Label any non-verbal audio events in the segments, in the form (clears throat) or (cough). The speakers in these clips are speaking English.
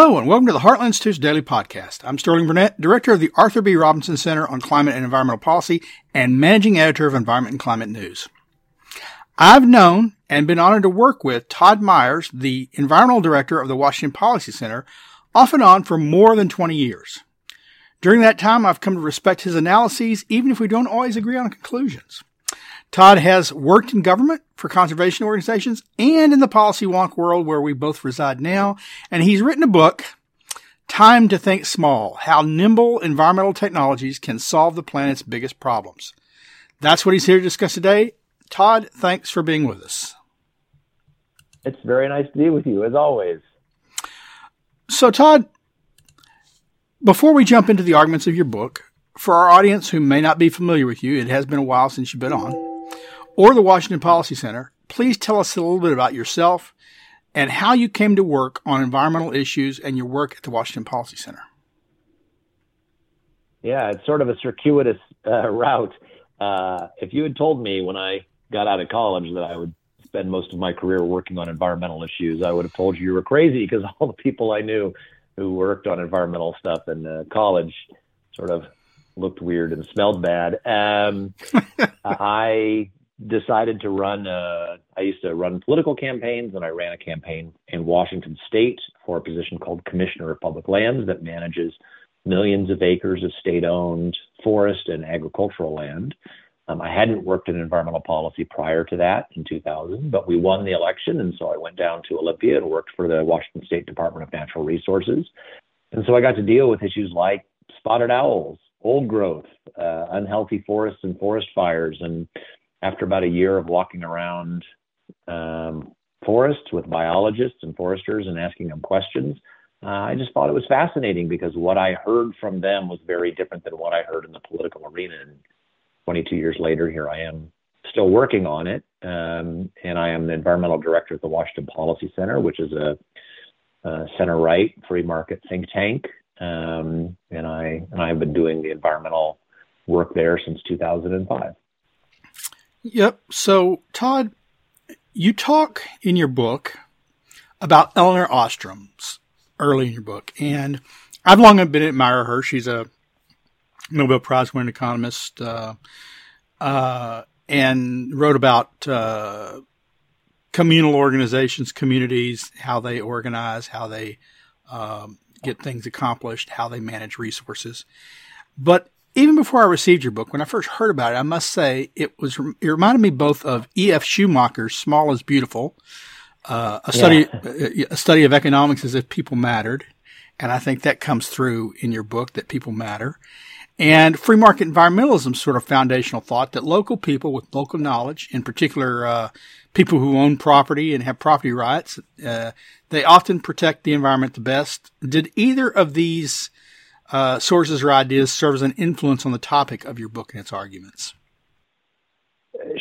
Hello, and welcome to the Heartland Institute's Daily Podcast. I'm Sterling Burnett, Director of the Arthur B. Robinson Center on Climate and Environmental Policy and Managing Editor of Environment and Climate News. I've known and been honored to work with Todd Myers, the Environmental Director of the Washington Policy Center, off and on for more than 20 years. During that time, I've come to respect his analyses, even if we don't always agree on conclusions. Todd has worked in government for conservation organizations and in the policy wonk world where we both reside now. And he's written a book, Time to Think Small, How Nimble Environmental Technologies Can Solve the Planet's Biggest Problems. That's what he's here to discuss today. Todd, thanks for being with us. It's very nice to be with you, as always. So, Todd, before we jump into the arguments of your book, for our audience who may not be familiar with you, it has been a while since you've been on or the Washington Policy Center, please tell us a little bit about yourself and how you came to work on environmental issues and your work at the Washington Policy Center. Yeah, it's sort of a circuitous uh, route. Uh, if you had told me when I got out of college that I would spend most of my career working on environmental issues, I would have told you you were crazy because (laughs) all the people I knew who worked on environmental stuff in uh, college sort of looked weird and smelled bad. Um, (laughs) I decided to run. Uh, I used to run political campaigns, and I ran a campaign in Washington State for a position called Commissioner of Public Lands that manages millions of acres of state-owned forest and agricultural land. Um, I hadn't worked in environmental policy prior to that in 2000, but we won the election, and so I went down to Olympia and worked for the Washington State Department of Natural Resources. And so I got to deal with issues like spotted owls, old growth, uh, unhealthy forests and forest fires, and after about a year of walking around um, forests with biologists and foresters and asking them questions, uh, I just thought it was fascinating because what I heard from them was very different than what I heard in the political arena. And 22 years later, here I am still working on it. Um, and I am the environmental director at the Washington Policy Center, which is a, a center right free market think tank. Um, and I and I have been doing the environmental work there since 2005. Yep. So, Todd, you talk in your book about Elinor Ostrom early in your book, and I've long been her. She's a Nobel Prize winning economist, uh, uh, and wrote about uh, communal organizations, communities, how they organize, how they um, get things accomplished, how they manage resources. But even before I received your book, when I first heard about it, I must say it was it reminded me both of E.F. Schumacher's "Small is Beautiful," uh, a study yeah. a study of economics as if people mattered, and I think that comes through in your book that people matter. And free market environmentalism sort of foundational thought that local people with local knowledge, in particular uh, people who own property and have property rights, uh, they often protect the environment the best. Did either of these uh, sources or ideas serve as an influence on the topic of your book and its arguments?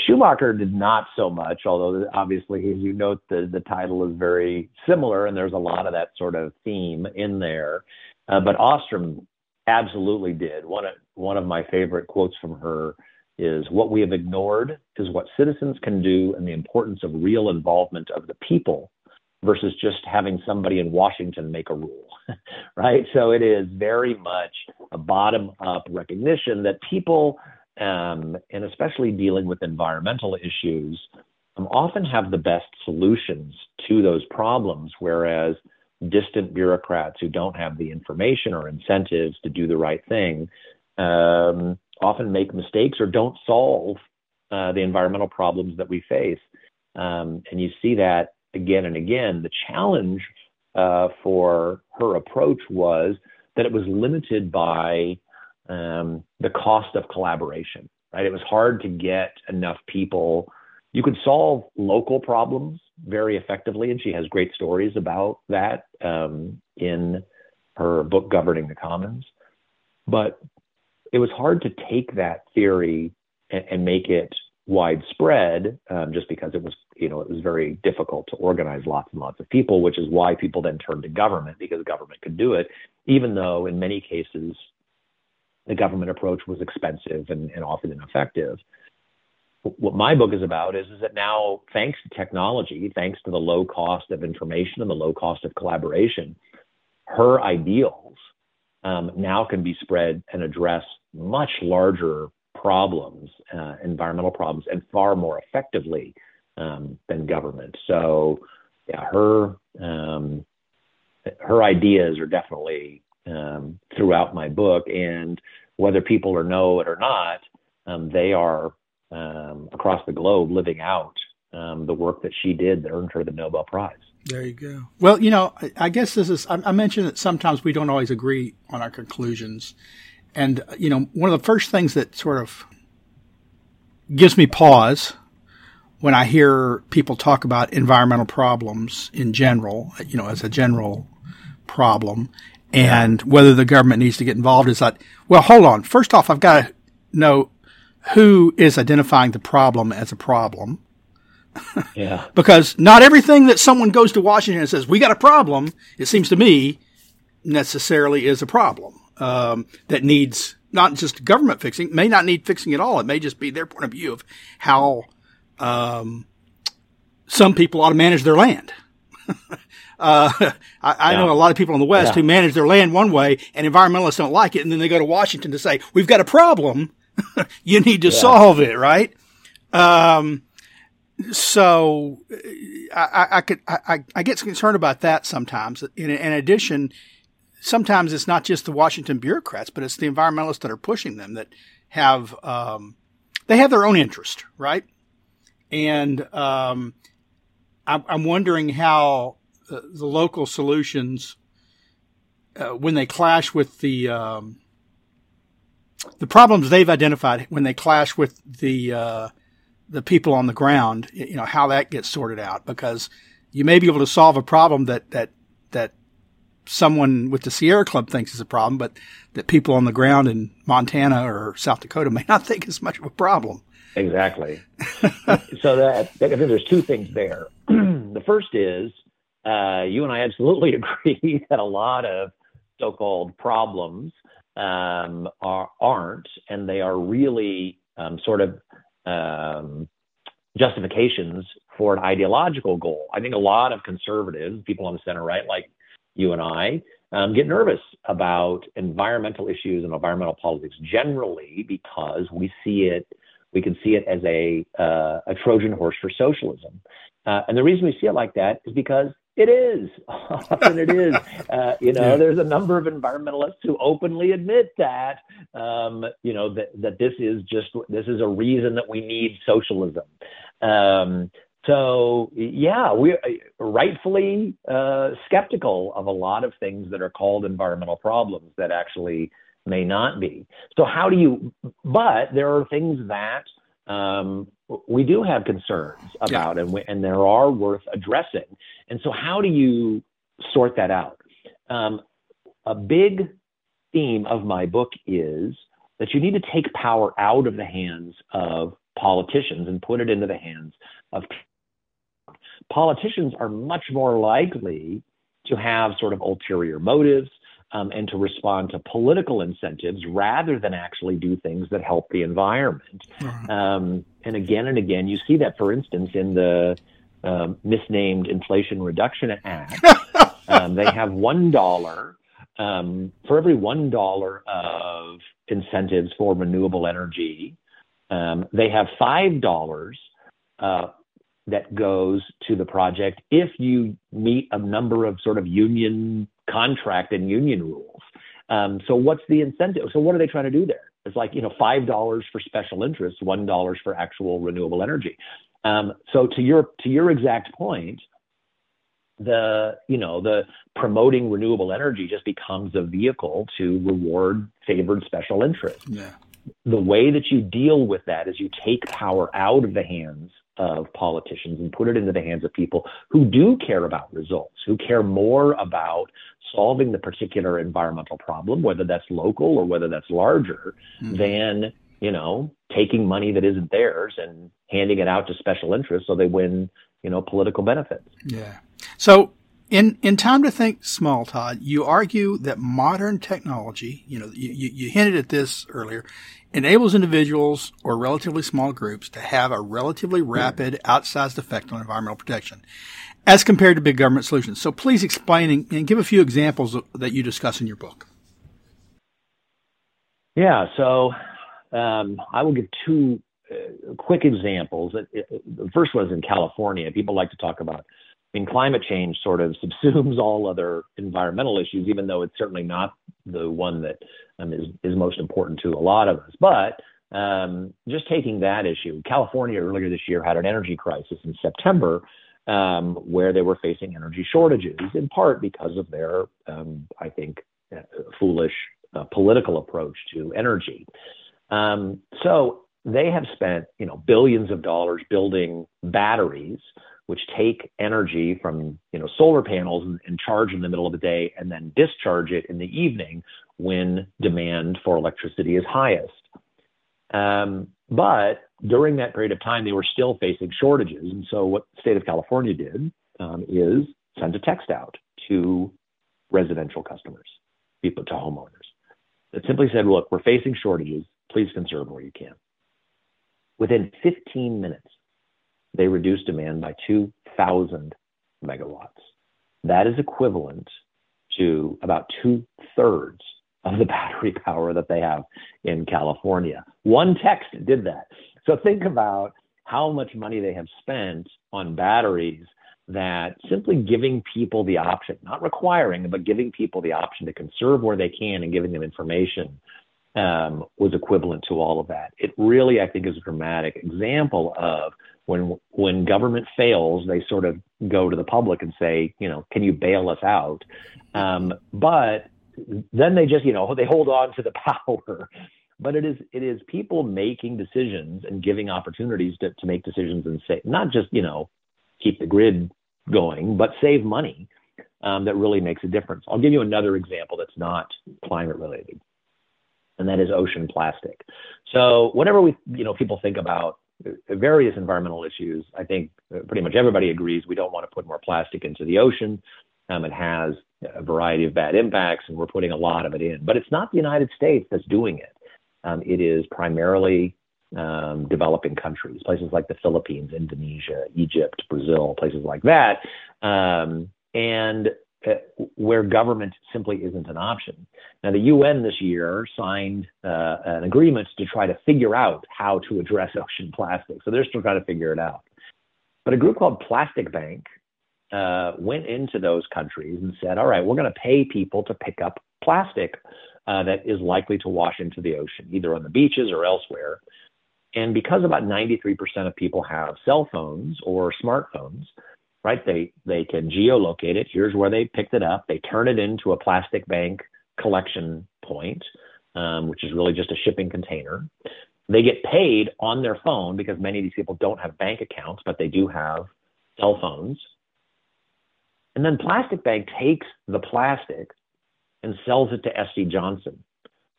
Schumacher did not so much, although obviously, as you note, the, the title is very similar and there's a lot of that sort of theme in there. Uh, but Ostrom absolutely did. One of, one of my favorite quotes from her is What we have ignored is what citizens can do and the importance of real involvement of the people versus just having somebody in Washington make a rule, (laughs) right? So it is very much a bottom up recognition that people, um, and especially dealing with environmental issues, um, often have the best solutions to those problems, whereas distant bureaucrats who don't have the information or incentives to do the right thing um, often make mistakes or don't solve uh, the environmental problems that we face. Um, and you see that again and again. The challenge uh, for her approach was that it was limited by um, the cost of collaboration. Right, it was hard to get enough people. You could solve local problems very effectively, and she has great stories about that um, in her book Governing the Commons. But it was hard to take that theory and, and make it widespread um, just because it was you know it was very difficult to organize lots and lots of people which is why people then turned to government because government could do it even though in many cases the government approach was expensive and, and often ineffective. What my book is about is, is that now thanks to technology thanks to the low cost of information and the low cost of collaboration her ideals um, now can be spread and address much larger problems, uh, environmental problems, and far more effectively um, than government. So, yeah, her um, her ideas are definitely um, throughout my book, and whether people are know it or not, um, they are um, across the globe living out um, the work that she did that earned her the Nobel Prize. There you go. Well, you know, I, guess this is, I, mentioned that sometimes we don't always agree on our conclusions. And, you know, one of the first things that sort of gives me pause when I hear people talk about environmental problems in general, you know, as a general problem and yeah. whether the government needs to get involved is that, well, hold on. First off, I've got to know who is identifying the problem as a problem (laughs) yeah. because not everything that someone goes to Washington and says, we got a problem, it seems to me, necessarily is a problem um, that needs not just government fixing, may not need fixing at all. It may just be their point of view of how um, some people ought to manage their land. (laughs) uh, (laughs) I, I yeah. know a lot of people in the West yeah. who manage their land one way and environmentalists don't like it. And then they go to Washington to say, we've got a problem. (laughs) you need to yeah. solve it, right? Um, so I, I could I, I, get concerned about that sometimes. In, in, addition, sometimes it's not just the Washington bureaucrats, but it's the environmentalists that are pushing them that have um, they have their own interest, right? And um, I'm, I'm, wondering how uh, the local solutions, uh, when they clash with the um, the problems they've identified, when they clash with the uh, the people on the ground, you know, how that gets sorted out because you may be able to solve a problem that, that, that someone with the Sierra Club thinks is a problem, but that people on the ground in Montana or South Dakota (laughs) may not think is much of a problem. Exactly. (laughs) so that, think there's two things there. (clears throat) the first is, uh, you and I absolutely (laughs) agree that a lot of so-called problems um, are, aren't, and they are really um, sort of um, justifications for an ideological goal. I think a lot of conservatives, people on the center right, like you and I, um, get nervous about environmental issues and environmental politics generally because we see it, we can see it as a uh, a Trojan horse for socialism. Uh, and the reason we see it like that is because it is. (laughs) Often it is. (laughs) Uh, you know, yeah. there's a number of environmentalists who openly admit that, um, you know, that, that this is just, this is a reason that we need socialism. Um, so, yeah, we're rightfully uh, skeptical of a lot of things that are called environmental problems that actually may not be. So, how do you, but there are things that um, we do have concerns about, yeah. and, we, and there are worth addressing. And so, how do you sort that out? Um, a big theme of my book is that you need to take power out of the hands of politicians and put it into the hands of politicians are much more likely to have sort of ulterior motives um, and to respond to political incentives rather than actually do things that help the environment. Uh-huh. Um, and again and again, you see that, for instance, in the uh, misnamed Inflation Reduction Act. (laughs) um, they have one dollar um, for every one dollar of incentives for renewable energy. Um, they have five dollars uh, that goes to the project if you meet a number of sort of union contract and union rules. Um, so what's the incentive? So what are they trying to do there? It's like you know five dollars for special interest, one dollars for actual renewable energy. Um, so to your to your exact point, the you know the promoting renewable energy just becomes a vehicle to reward favored special interests. Yeah. The way that you deal with that is you take power out of the hands of politicians and put it into the hands of people who do care about results, who care more about solving the particular environmental problem, whether that's local or whether that's larger, mm-hmm. than you know, taking money that isn't theirs and handing it out to special interests so they win, you know, political benefits. Yeah. So in in time to think small, Todd, you argue that modern technology, you know, you, you hinted at this earlier, enables individuals or relatively small groups to have a relatively rapid, outsized effect on environmental protection, as compared to big government solutions. So please explain and, and give a few examples that you discuss in your book. Yeah. So um, I will give two uh, quick examples. The first was in California. People like to talk about I mean, climate change sort of (laughs) subsumes all other environmental issues, even though it's certainly not the one that um, is is most important to a lot of us. But um, just taking that issue, California earlier this year had an energy crisis in September, um, where they were facing energy shortages, in part because of their, um, I think, uh, foolish uh, political approach to energy. Um, so they have spent, you know, billions of dollars building batteries which take energy from you know solar panels and, charge in the middle of the day and then discharge it in the evening when demand for electricity is highest. Um, but during that period of time, they were still facing shortages, and so what the state of California did um, is send a text out to residential customers, people to homeowners, that simply said, "Look, we're facing shortages. Please conserve where you can." Within 15 minutes, they reduced demand by 2,000 megawatts. That is equivalent to about two thirds of the (laughs) battery power that they have in California. One text did that. So think about how much money they have spent on batteries that simply giving people the option, not requiring, but giving people the option to conserve where they can and giving them information um, was equivalent to all of that. It really, I think, is a dramatic example of when when government fails, they sort of go to the public and say, you know, can you bail us out? Um, but then they just, you know, they hold on to the (laughs) power. But it is it is people making decisions and giving opportunities to, to make decisions and say not just you know keep the grid going, but save money um, that really makes a difference. I'll give you another example that's not climate related, and that is ocean plastic. So whenever we you know people think about various environmental issues. I think pretty much everybody agrees we don't want to put more plastic into the ocean. Um, it has a variety of bad impacts, and we're putting a lot of it in. But it's not the United States that's doing it. Um, it is primarily um, developing countries, places like the Philippines, Indonesia, Egypt, Brazil, places like that. Um, and uh, where government simply isn't an option. Now, the UN this year signed uh, an agreement to try to figure out how to address (laughs) ocean plastic. So they're still trying to figure it out. But a group called Plastic Bank uh, went into those countries and said, all right, we're going to pay people to pick up plastic uh, that is likely to wash into the ocean, either on the beaches or elsewhere. And because about 93% of people have cell phones or smartphones, right? They they can geolocate it. Here's where they picked it up. They turn it into a plastic bank collection point, um, which is really just a shipping container. They get paid on their phone because many of these people don't have bank accounts, but they do have cell phones. And then Plastic Bank takes the plastic and sells it to SC Johnson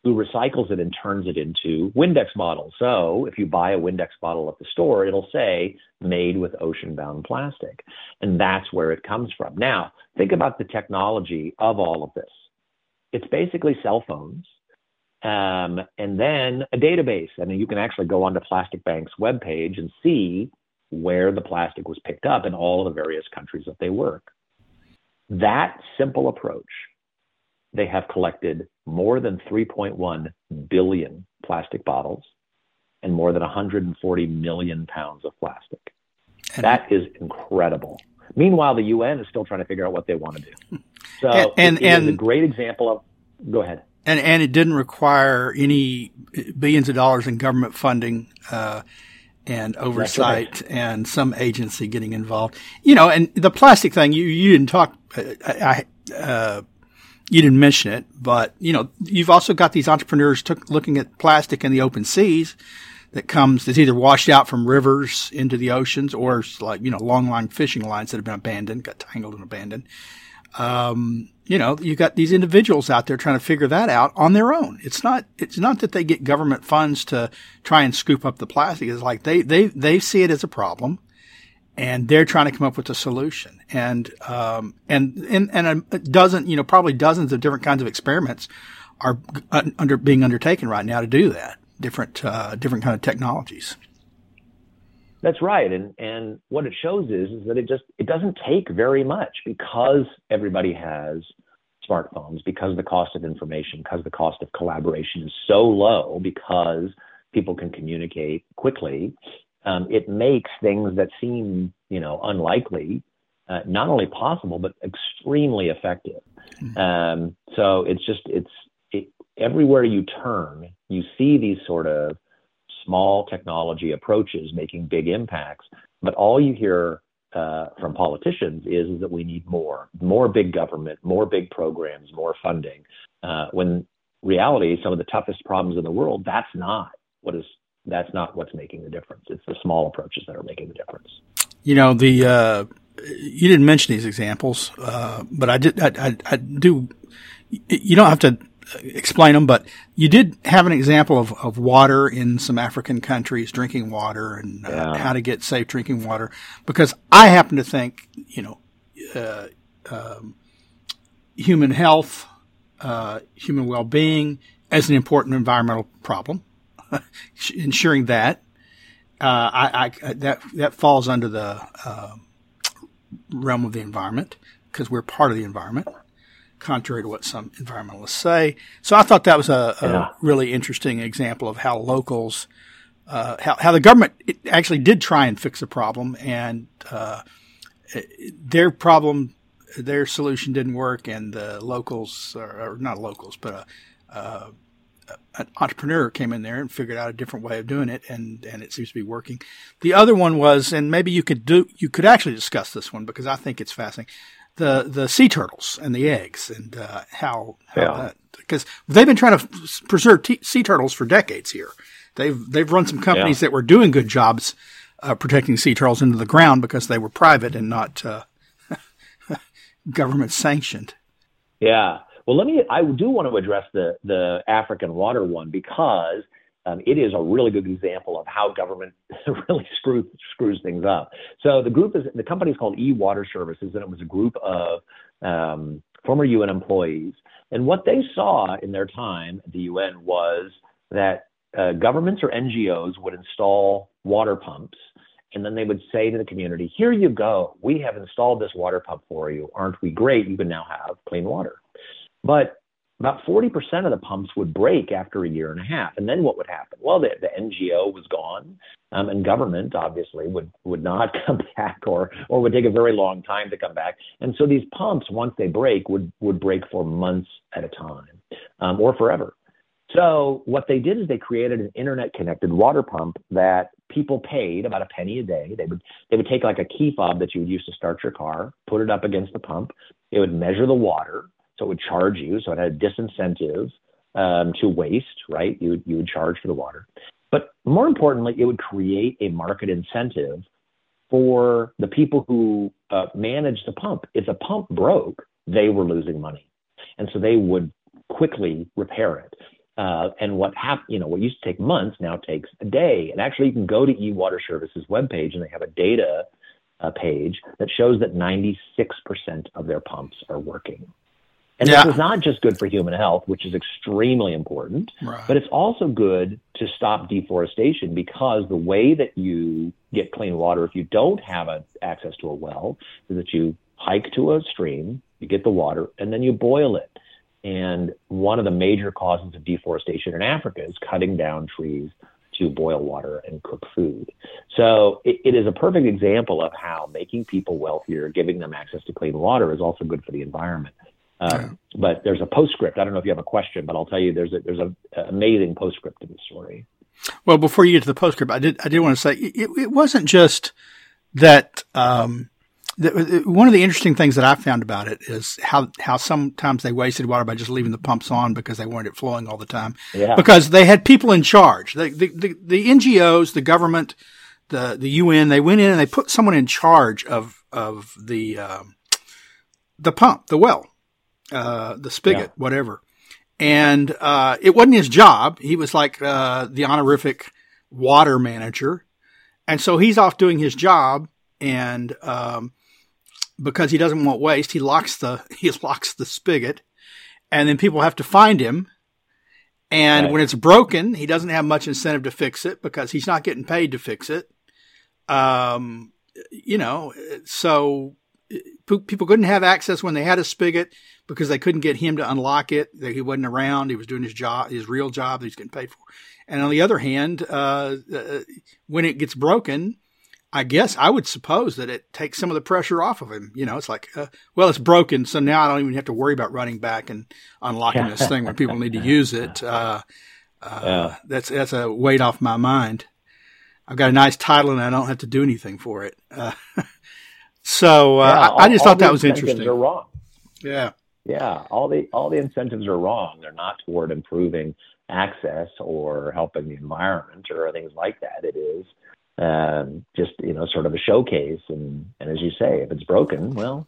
who recycles it and turns it into Windex bottles. So if you buy a Windex bottle at the store, it'll say made with ocean bound plastic. And that's where it comes from. Now, think about the technology of all of this. It's basically cell phones. Um, and then a database. I mean, you can actually go onto Plastic Bank's webpage and see where the plastic was picked up in all the various countries that they work. That simple approach they have collected more than 3.1 billion plastic bottles and more than 140 million pounds of plastic. And that is incredible. Meanwhile, the UN is still trying to figure out what they want to do. (laughs) So and, and, it, it and a great example of. Go ahead. And and it didn't require any billions of dollars in government funding. Uh, and oversight right. and some agency getting involved. You know, and the plastic thing, you, you didn't talk, uh, I, uh, you didn't mention it, but you know, you've also got these entrepreneurs took, looking at plastic in the open seas that comes that's either washed out from rivers into the oceans or like you know long line fishing lines that have been abandoned, got tangled and abandoned. um, you know, you've got these individuals out there trying to figure that out on their own. It's not, it's not that they get government funds to try and scoop up the plastic. It's like they, they, they see it as a problem and they're trying to come up with a solution. And, um, and, and, and a dozen, you know, probably dozens of different kinds of experiments are under being undertaken right now to do that. Different, uh, different kind of technologies. That's right, and and what it shows is is that it just it doesn't take very much because everybody has smartphones, because the cost of information, because the cost of collaboration is so low, because people can communicate quickly. Um, it makes things that seem you know unlikely uh, not only possible but extremely effective. Mm-hmm. Um, so it's just it's it, everywhere you turn, you see these sort of small technology approaches making big impacts. But all you hear uh, from politicians is, is, that we need more, more big government, more big programs, more funding. Uh, when reality, some of the toughest problems in the world, that's not what is that's not what's making the difference. It's the small approaches that are making the difference. You know the uh, you didn't mention these examples, uh, but I did. I, I, I do. You don't have to explain them, but you did have an example of, of water in some African countries, drinking water and uh, yeah. how to get safe drinking water. Because I happen to think, you know, uh, um, human health, uh, human well being as an important environmental problem. (laughs) Ensuring that, uh, I, I, that that falls under the uh, realm of the environment because we're part of the environment contrary to what some environmentalists say. So I thought that was a, a yeah. really interesting example of how locals, uh, how, how the government actually did try and fix a problem and uh, their problem, their solution didn't work, and the locals, or, or not locals, but a, a, an entrepreneur came in there and figured out a different way of doing it, and and it seems to be working. The other one was, and maybe you could do, you could actually discuss this one because I think it's fascinating the the sea turtles and the eggs and uh, how, how yeah. that because they've been trying to preserve t- sea turtles for decades here. They've they've run some companies yeah. that were doing good jobs uh, protecting sea turtles into the ground because they were private and not uh, (laughs) government sanctioned. Yeah. Well, let me. I do want to address the the African water one because um, it is a really good example of how government (laughs) really screws screws things up. So the group is the company is called E Water Services, and it was a group of um, former UN employees. And what they saw in their time at the UN was that uh, governments or NGOs would install water pumps, and then they would say to the community, "Here you go, we have installed this water pump for you. Aren't we great? You can now have clean water." But about 40% of the pumps would break after a year and a half. And then what would happen? Well, the, the NGO was gone, um, and government obviously would, would not (laughs) come back or, or would take a very long time to come back. And so these pumps, once they break, would, would break for months at a time um, or forever. So what they did is they created an internet connected water pump that people paid about a penny a day. They would they would take like a key fob that you would use to start your car, put it up against the pump. It would measure the water so it would charge you. So it had a disincentive um, to waste, right? You, you would charge for the water. But more importantly, it would create a market incentive for the people who uh, manage the pump. If the pump broke, they were losing money. And so they would quickly repair it. Uh, and what hap- you know, what used to take months now takes a day. And actually, you can go to eWater Services webpage, and they have a data uh, page that shows that 96% of their pumps are working. And yeah. this is not just good for human health, which is extremely important, right. but it's also good to stop deforestation because the way that you get clean water, if you don't have a, access to a well, is that you hike to a stream, you get the water, and then you boil it. And one of the major causes of deforestation in Africa is cutting down trees to boil water and cook food. So it, it is a perfect example of how making people wealthier, giving them access to clean water is also good for the environment. Um, yeah. But there's a postscript. I don't know if you have a question, but I'll tell you there's a, there's an amazing postscript to the story. Well, before you get to the postscript, I did I did want to say it, it wasn't just that. Um, the, one of the interesting things that I found about it is how how sometimes they wasted water by just leaving the pumps on because they wanted it flowing all the time. Yeah. Because they had people in charge. The, the, the, the NGOs, the government, the the UN, they went in and they put someone in charge of of the um, the pump, the well, uh, the spigot, yeah. whatever. And uh, it wasn't his job. He was like uh, the honorific water manager, and so he's off doing his job. And um, because he doesn't want waste, he locks the (laughs) he locks the spigot, and then people have to find him. And right. when it's broken, he doesn't have much incentive to fix it because he's not getting paid to fix it. Um, you know, so people couldn't have access when they had a spigot because they couldn't get him to unlock it. He wasn't around. He was doing his job, his real job that he's getting paid for. And on the other hand, uh, uh, when it gets broken, I guess I would suppose that it takes some of the pressure off of him. You know, it's like, uh, well, it's broken, so now I don't even have to worry about running back and unlocking this thing when people need to (laughs) use it. Uh, uh. That's that's a weight off my mind. I've got a nice title and I don't have to do anything for it. (laughs) So uh, yeah, all, I, just thought that was interesting. Are wrong. Yeah, yeah. All the all the incentives are wrong. They're not toward improving access or helping the environment or things like that. It is um, just you know sort of a showcase. And and as you say, if it's broken, well,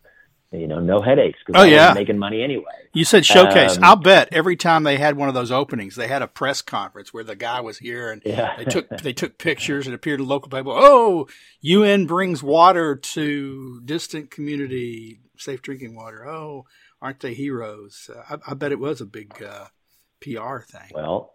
you know, no headaches because oh, yeah. making money anyway. You said showcase. Um, I'll bet every time they had one of those openings, they had a press conference where the guy was here and yeah. they took (laughs) they took pictures and appeared to local people. Oh, UN brings water to distant community, safe drinking water. Oh, aren't they heroes? Uh, I, I, bet it was a big uh, PR thing. Well,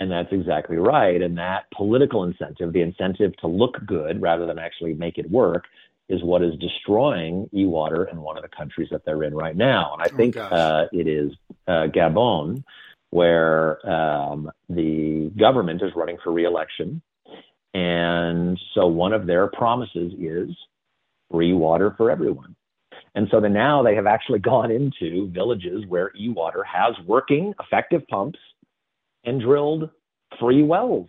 and that's exactly right. And that political incentive, the incentive to look good rather than actually make it work, is what is destroying eWater in one of the countries that they're in right now. And I oh, think uh, it is uh, Gabon, where um, the government is running for reelection. And so one of their promises is free water for everyone. And so then now they have actually (laughs) gone into villages where eWater has working effective pumps and drilled free wells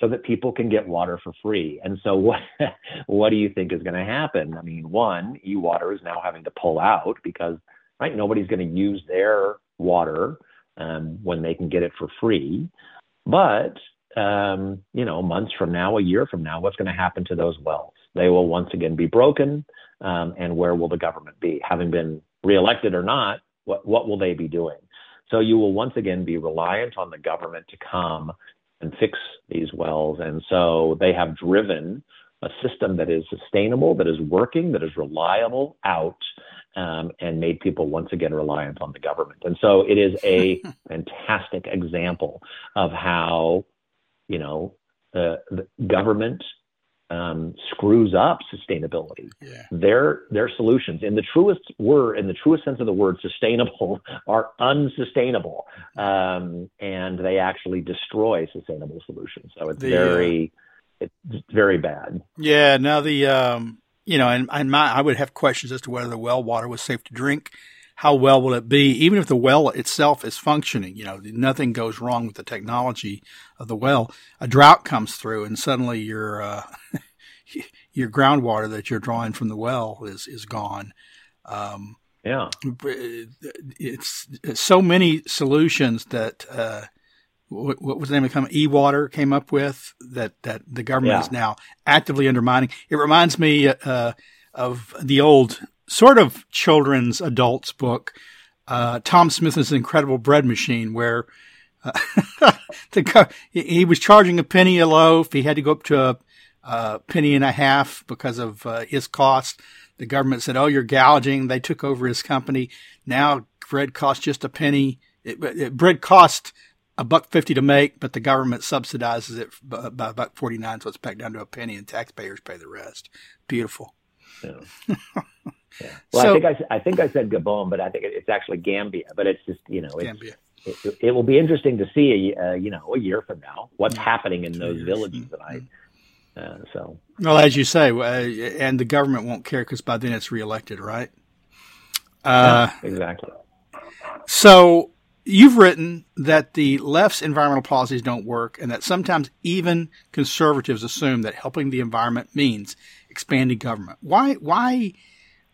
so that people can get water for free. And so what (laughs) what do you think is going to happen? I mean, one, eWater is now having to pull out because right nobody's going to use their water um, when they can get it for free. But um, you know, months from now, a year from now, what's going to happen to those wells? They will once again be broken. Um, and where will the government be? Having been reelected or not, what, what will they be doing? So you will once again be reliant on the government to come and fix these wells. And so they have driven a system that is sustainable, that is working, that is reliable out, um, and made people once again reliant on the government. And so it is a (laughs) fantastic example of how, you know, the, the government um, screws up sustainability. Yeah. Their their solutions, in the truest word, in the truest sense of the word, sustainable, (laughs) are unsustainable, um, and they actually destroy sustainable solutions. So it's the, very uh, it's very bad. Yeah. Now the um, you know, and, and my I would have questions as to whether the well water was safe to drink. How well will it be? Even if the well itself is functioning, you know, nothing goes wrong with the technology of the well. A drought comes through, and suddenly your uh, (laughs) your groundwater that you're drawing from the well is is gone. Um, yeah, it's, it's, so many solutions that uh, what, what, was the name of the company? eWater came up with that that the government yeah. is now actively undermining. It reminds me uh, of the old sort of children's adults book, uh, Tom Smith's Incredible Bread Machine, where uh, (laughs) the, he was charging a penny a loaf. He had to go up to a, a penny and a half because of uh, his cost. The government said, "Oh, you're gouging." They took over his company. Now bread costs just a penny. It, it, bread cost a buck fifty to make, but the government subsidizes it by, by a forty nine, so it's back down to a penny, and taxpayers pay the rest. Beautiful. Yeah. (laughs) Yeah. Well, so, I think I, I think I said Gabon, but I think it's actually Gambia. But it's just you know, Gambia. It, it, will be interesting to see, uh, you know, a year from now what's yeah. happening in those villages that I. Uh, so well, as you say, uh, and the government won't care because by then it's reelected, right? Uh, yeah, exactly. So you've written that the left's environmental policies don't work, and that sometimes even conservatives assume that helping the environment means expanding government. Why? Why?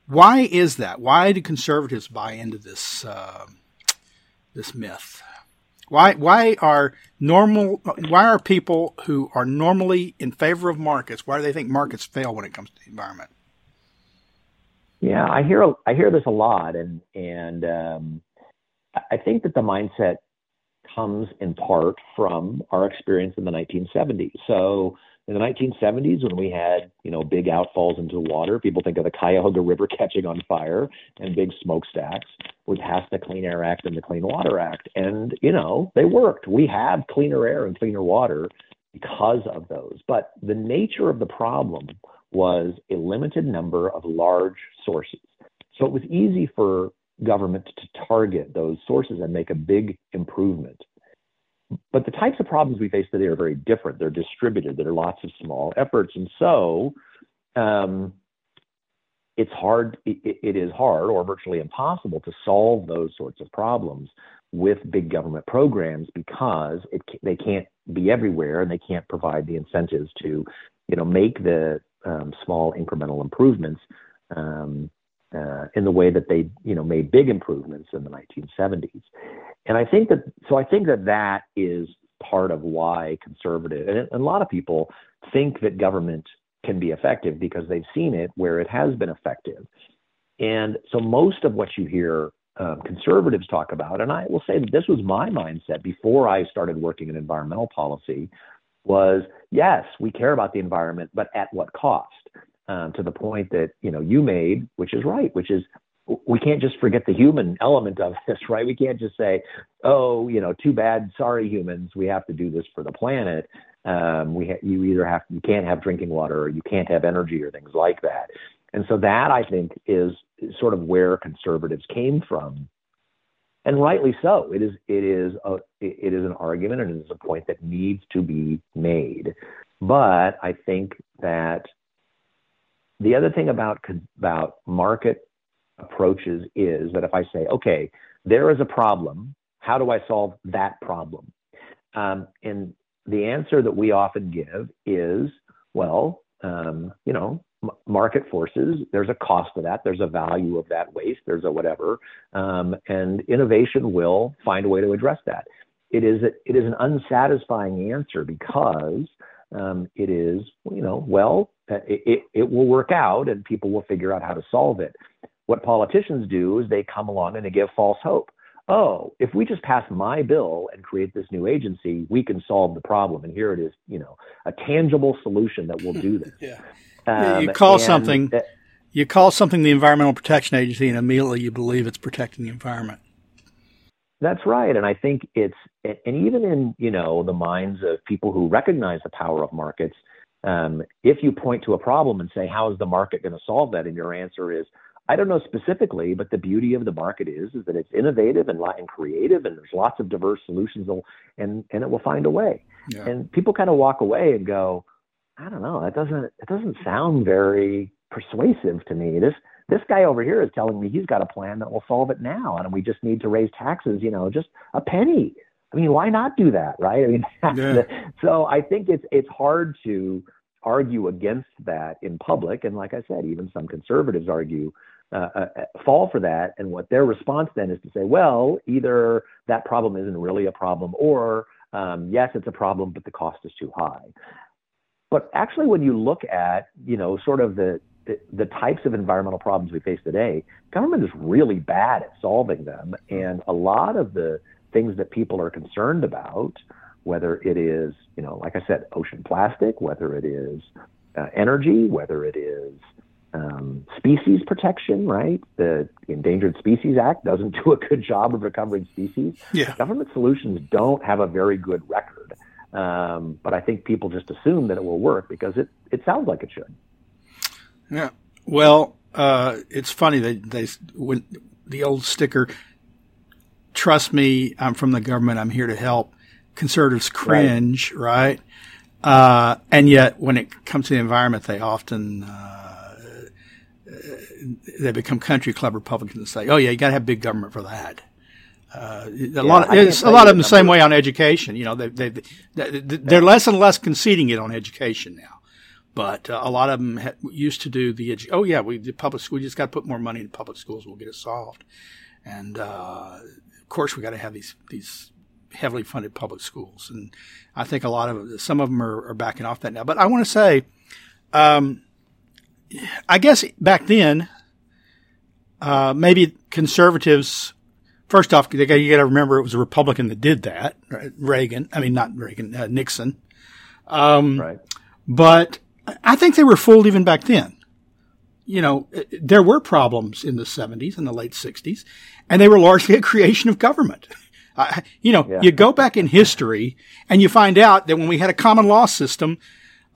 Why is that? Why do conservatives buy into this uh, this myth? Why why are normal why are people who are normally in favor of markets why do they think markets fail when it comes to the environment? Yeah, I hear I hear this a lot, and and um, I think that the mindset comes in part from our experience in the 1970s. So in the 1970s, when we had you know big outfalls into the water, people think of the Cuyahoga River (laughs) catching on fire and big smokestacks. We passed the Clean Air Act and the Clean Water Act, and you know they worked. We have cleaner air and cleaner water because of those. But the nature of the problem was a limited number of large sources. So it was easy for government to target those sources and make a big improvement. But the types of problems we face today are very different. They're distributed. There are lots of small efforts, and so um, it's hard. It, it is hard, or virtually impossible, to solve those sorts of problems with big government programs because it, they can't be everywhere and they can't provide the incentives to, you know, make the um, small incremental improvements um, uh, in the way that they, you know, made big improvements in the 1970s. And I think that, so I think that that is part of why conservative and a lot of people think that government can be effective because they've seen it where it has been effective. And so most of what you hear um, conservatives talk about, and I will say that this was my mindset before I started working in environmental policy, was yes, we care about the environment, but at what cost? Um, to the point that you know you made, which is right, which is we can't just forget the human element of this, (laughs) right? We can't just say, oh, you know, too bad, sorry, humans, we have to do this for the planet. Um, we ha- you either have you can't have drinking water or you can't have energy or things like that. And so that I think is sort of where conservatives came from and rightly so. It is it is a it is an argument and it is a point that needs to be made. But I think that the other thing about about market approaches is that if I say, okay, there is a problem, how do I solve that problem? Um, and the answer that we often give is, well, um, you know, market forces. There's a cost to that. There's a value of that waste. There's a whatever, um, and innovation will find a way to address that. It is a, it is an unsatisfying answer because um, it is you know well uh, it, it, it will work out and people will figure out how to solve it. What politicians do is they come along and they give false hope. Oh, if we just pass my bill and create this new agency, we can solve the problem. And here it is, you know, a tangible solution that will do (laughs) this. yeah. Um, you call something that, you call something the Environmental Protection Agency, and immediately you believe it's protecting the environment. That's right, and I think it's and even in you know the minds of people who recognize the power of markets, um, if you point to a problem and say how is the market going to solve that, and your answer is I don't know specifically, but the beauty of the market is is that it's innovative and, and creative, and there's lots of diverse solutions, and and it will find a way. Yeah. And people kind of walk away and go, I don't know. That doesn't it doesn't sound very persuasive to me. This this guy over here is telling me he's got a plan that will solve it now, and we just need to raise taxes. You know, just a penny. I mean, why not do that, right? I mean, (laughs) yeah. so I think it's it's hard to argue against that in public, and like I said, even some conservatives argue uh, uh, fall for that. And what their response then is to say, well, either that problem isn't really a problem, or um, yes, it's a problem, but the cost is too high. But actually, when you look at, you know, sort of the, the, types of environmental problems we face today, government is really bad at solving them. And a lot of the things that people are concerned about, whether it is, you know, like I said, ocean plastic, whether it is uh, energy, whether it is um, species protection, right? The Endangered Species Act doesn't do a good job of recovering species. Yeah. Government solutions don't have a very good record. Um, but I think people just assume that it will work because it, it sounds like it should. Yeah. Well, uh, it's funny they they when the old sticker, "Trust me, I'm from the government. I'm here to help." Conservatives cringe, right? right? Uh, and yet, when it comes to the environment, they often uh, they become country club Republicans and say, "Oh yeah, you got to have big government for that." Uh, a yeah, lot, of, it's a lot of them the same way on education. You know, they, they, they, they're less and less conceding it on education now. But uh, a lot of them ha- used to do the oh yeah we the public school we just got to put more money in public schools we'll get it solved, and uh, of course we got to have these these heavily funded public schools and I think a lot of some of them are, are backing off that now. But I want to say, um, I guess back then uh, maybe conservatives. First off, you got to remember it was a Republican that did that. Right? Reagan, I mean not Reagan, uh, Nixon. Um, right. But I think they were fooled even back then. You know, there were problems in the 70s and the late 60s, and they were largely a creation of government. (laughs) Uh, you know, yeah. you go back in history and you find out that when we had a common law system,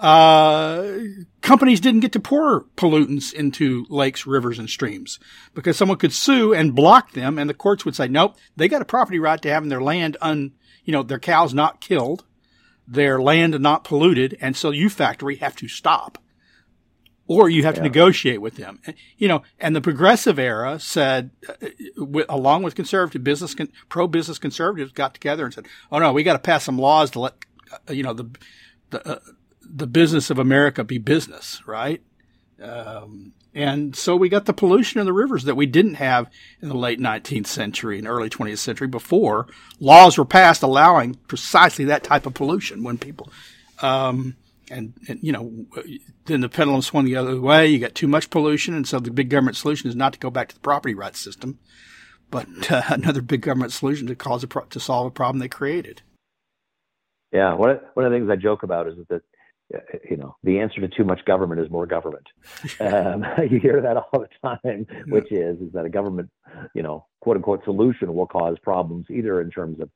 uh, companies didn't get to pour pollutants into lakes, rivers, and streams because someone could sue and block them, and the courts would say, nope, they got a property right to having their land un, you know, their cows not killed, their land not polluted, and so you factory have to stop. Or you have yeah. to negotiate with them, you know. And the progressive era said, uh, along with conservative business, pro business conservatives got together and said, "Oh no, we got to pass some laws to let, uh, you know, the the uh, the business of America be business, right? Um, and so we got the pollution in the rivers that we didn't have in the late 19th century and early 20th century before laws were passed allowing precisely that type of pollution when people, um, and, and, you know, then the pendulum swung the other way. You got too much pollution. And so the big government solution is not to go back to the property rights system, but uh, (laughs) another big government solution to cause a pro- to solve a problem they created. Yeah. One of, one of the things I joke about is that you know, the answer to too much government is more government. (laughs) Um, (laughs) you hear that all the time, which is is that a government, you know, quote unquote solution will cause problems either in terms of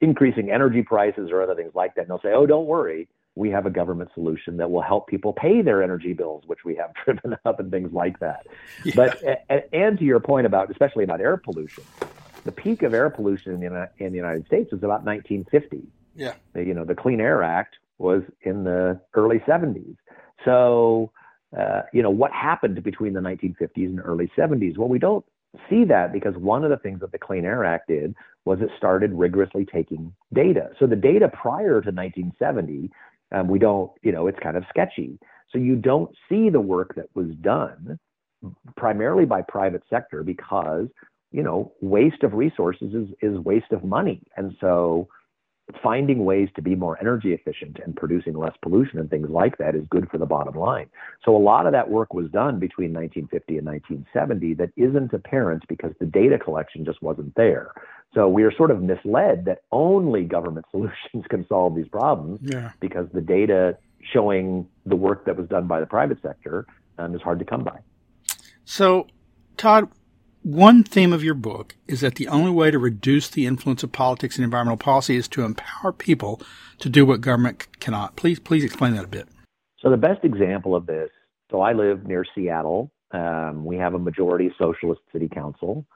increasing energy prices or other things like that. And they'll say, oh, don't worry, we have a government solution that will help people pay their energy bills, which we have (laughs) driven up and things like that. Yeah. But and to your point about, especially about air pollution, the peak of air pollution in the, in the United States was about 1950. Yeah. You know, the Clean Air Act was in the early 70s. So, uh, you know, what happened between the 1950s and early 70s? Well, we don't see that because one of the things that the Clean Air Act did was it started rigorously taking data. So the data prior to 1970, um, we don't, you know, it's kind of sketchy. So you don't see the work that was done primarily by private sector because, you know, waste of resources is, is waste of money. And so, finding ways to be more energy efficient and producing less pollution and things like that is good for the bottom line. So a lot of that work was done between 1950 and 1970 that isn't apparent because the data collection just wasn't there. So we are sort of misled that only government (laughs) solutions can solve these problems yeah. because the data showing the work that was done by the private sector um, is hard to come by. So, Todd, one theme of your book is that the only way to reduce the influence of politics and environmental policy is to empower people to do what government cannot. Please, please explain that a bit. So the best example of this. So I live near Seattle. Um, we have a majority socialist city council.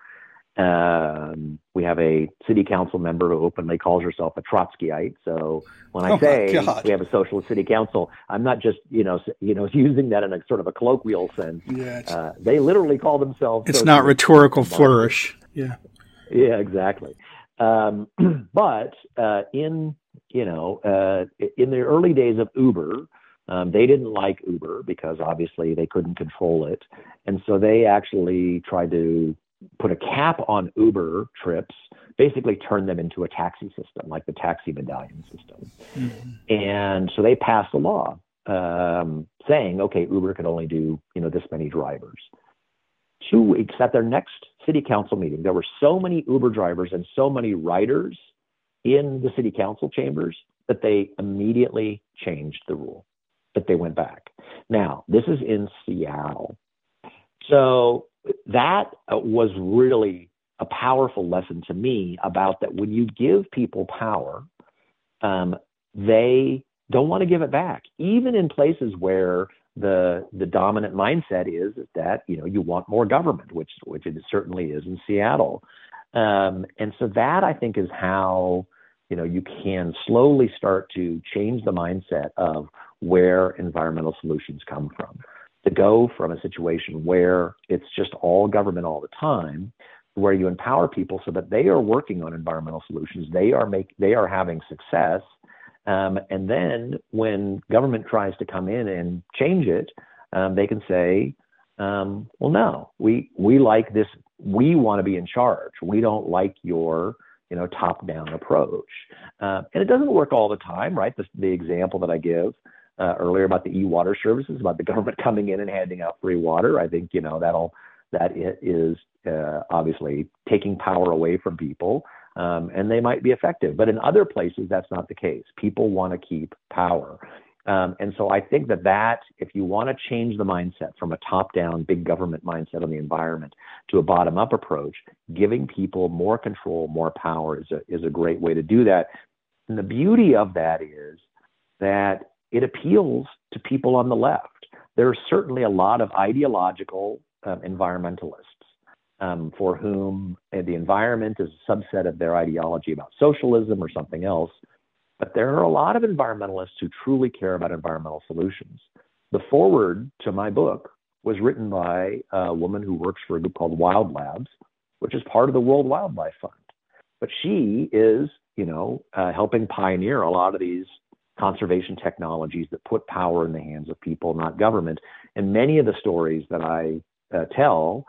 Um, we have a city council member who openly calls herself a Trotskyite. So when I oh say we have a socialist city council, I'm not just you know you know (laughs) using that in a sort of a colloquial sense. Yeah, uh, they literally call themselves. It's not rhetorical flourish. Yeah. Yeah, exactly. Um, (clears throat) but uh, in you know uh, in the early days of Uber. Um, they didn't like Uber because obviously they couldn't control it. And so they actually tried to put a cap on Uber trips, basically turn them into a taxi system, like the taxi medallion system. Mm-hmm. And so they passed a law um, saying, okay, Uber could only do you know this many drivers. Two weeks at their next city council meeting, there were so many Uber drivers and so many riders in the city council chambers that they immediately changed the rule. That they went back. Now, this is in Seattle. So that uh, was really a powerful lesson to me about that when you give people power, um, they don't want to give it back, even in places where the the dominant mindset is that you know you want more government, which which it certainly is in Seattle, um, and so that I think is how you know you can slowly start to change the mindset of where environmental solutions come from to go from a situation where it's just all government all the time where you empower people so that they are working on environmental solutions they are make they are having success um, and then when government tries to come in and change it um, they can say um, well no we we like this we want to be in charge. We don't like your you know top down approach. Uh, and it doesn't work all the time right? The, the example that i give uh, earlier about the eWater Services, about the government (laughs) coming in and handing out free water. I think you know that'll that is uh, obviously taking power away from people, um, and they might be effective. But in other places, that's not the case. People want to keep power. Um, and so I think that that, if you want to change the mindset from a top-down big government mindset on the environment to a bottom-up approach, giving people more control, more power is a, is a great way to do that. And the beauty of that is that it appeals to people on the left. There are certainly a lot of ideological um, environmentalists um, for whom the environment is a subset of their ideology about socialism or something else. But there are a lot of environmentalists who truly care about environmental solutions. The foreword to my book was written by a woman who works for a group called Wild Labs, which is part of the World Wildlife Fund. But she is, you know, uh, helping pioneer a lot of these conservation technologies that put power in the hands of people, not government. And many of the stories that I uh, tell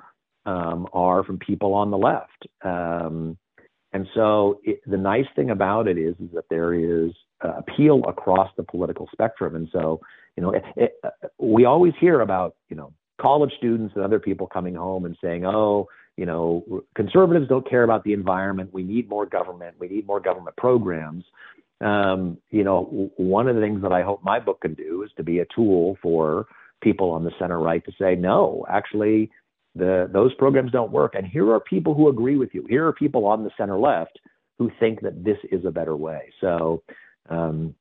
um, are from people on the left. Um, and so it, the nice thing about it is, is that there is uh, appeal across the political spectrum. And so, you know, it, it, uh, we always hear about, you know, college students and other people coming home and saying, oh, you know, conservatives don't care about the environment. We need more government. We need more government programs um, you know, one of the things that I hope my book can do is to be a tool for people on the center right to say, no, actually, the those programs don't work. And here are people who agree with you. Here are people on the center left who think that this is a better way. So, um,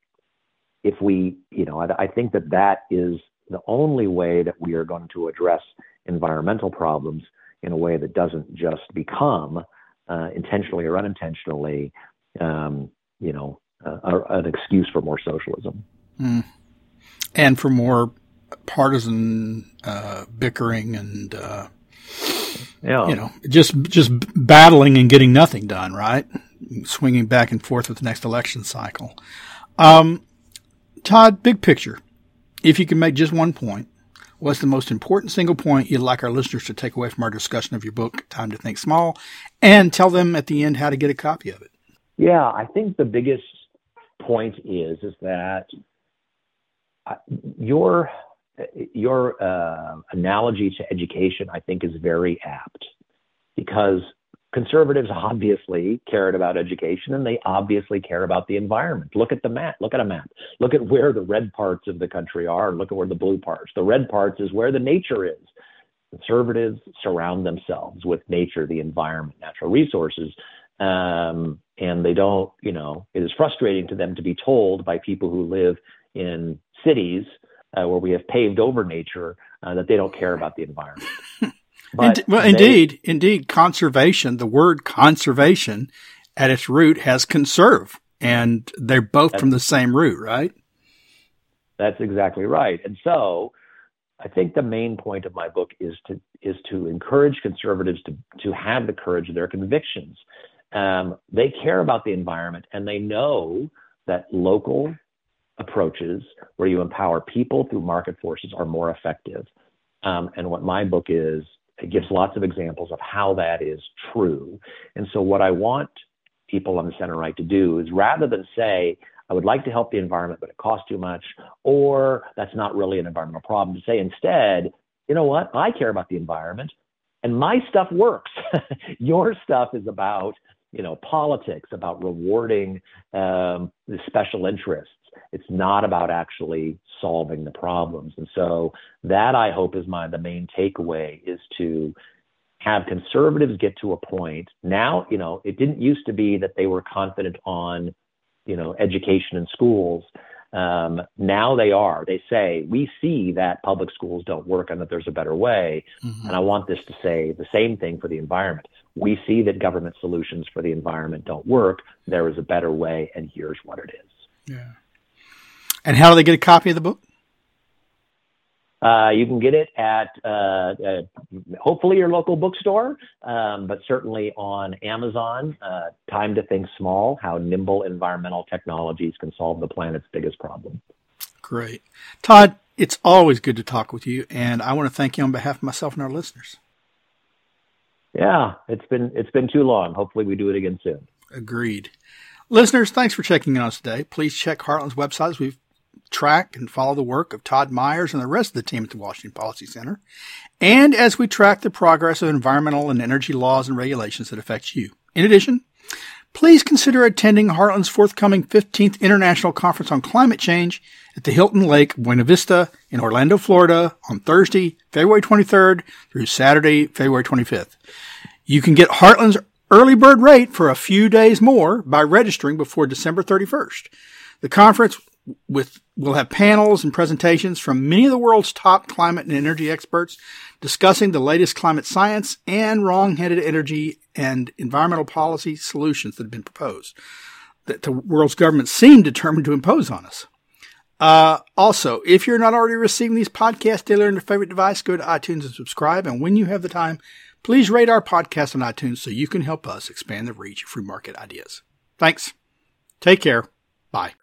if we, you know, I, I think that that is the only way that we are going to address environmental problems in a way that doesn't just become uh, intentionally or unintentionally, um, you know, uh, an excuse for more socialism. Mm. And for more partisan uh, bickering and uh, yeah. you know just just battling and getting nothing done, right? Swinging back and forth with the next election cycle. Um, Todd, big picture. If you can make just one point, what's the most important single point you'd like our listeners to take away from our discussion of your book, Time to Think Small, and tell them at the end how to get a copy of it? Yeah, I think the biggest point is is that your your uh, analogy to education, I think, is very apt because conservatives obviously cared about education and they obviously care about the environment. Look at the map. Look at a map. Look at where the red parts of the country are look at where the blue parts. The red parts is where the nature is. Conservatives surround themselves with nature, the environment, natural resources. Um, and they don't, you know, it is frustrating to them to be told by people who live in cities uh, where we have paved over nature uh, that they don't care about the environment. (laughs) But well, they, indeed, indeed, conservation, the word conservation at its root has conserve, and they're both from the same root, right? That's exactly right. And so I think the main point of my book is to is to encourage conservatives to to have the courage of their convictions um, they care about the environment and they know that local approaches where you empower people through market forces are more effective. Um, and what my book is, it gives lots of examples of how that is true. And so, what I want people on the center right to do is rather than say, I would like to help the environment, but it costs too much, or that's not really an environmental problem, to say instead, you know what, I care about the environment and my stuff works. (laughs) Your stuff is about you know, politics, about rewarding um, the special interests. It's not about actually solving the problems. And so that I hope is my the main takeaway is to have conservatives get to a point now, you know, it didn't used to be that they were confident on, you know, education in schools. Um, now they are. They say, we see that public schools don't work and that there's a better way. Mm-hmm. And I want this to say the same thing for the environment we see that government solutions for the environment don't work. There is a better way, and here's what it is. Yeah. And how do they get a copy of the book? Uh, you can get it at uh, uh, hopefully your local bookstore, um, but certainly on Amazon. Uh, Time to Think Small How Nimble Environmental Technologies Can Solve the Planet's Biggest Problem. Great. Todd, it's always good to talk with you, and I want to thank you on behalf of myself and our listeners. Yeah, it's been it's been too long. Hopefully, we do it again soon. Agreed. Listeners, thanks for checking in on us today. Please check Heartland's website as we've track and follow the work of Todd Myers and the rest of the team at the Washington Policy Center, and as we track the progress of environmental and energy laws and regulations that affect you. In addition, please consider attending Heartland's forthcoming 15th International Conference on Climate Change at the Hilton Lake Buena Vista in Orlando, Florida on Thursday, February 23rd through Saturday, February 25th. You can get Heartland's early bird rate for a few days more by registering before December 31st. The conference with will have panels and presentations from many of the world's top climate and energy experts discussing the latest climate science and wrong-headed energy and environmental policy solutions that have been proposed that the world's governments seem determined to impose on us. Uh, also, if you're not already receiving these podcasts daily on your favorite device, go to iTunes and subscribe. And when you have the time, please rate our podcast on iTunes so you can help us expand the reach of free market ideas. Thanks. Take care. Bye.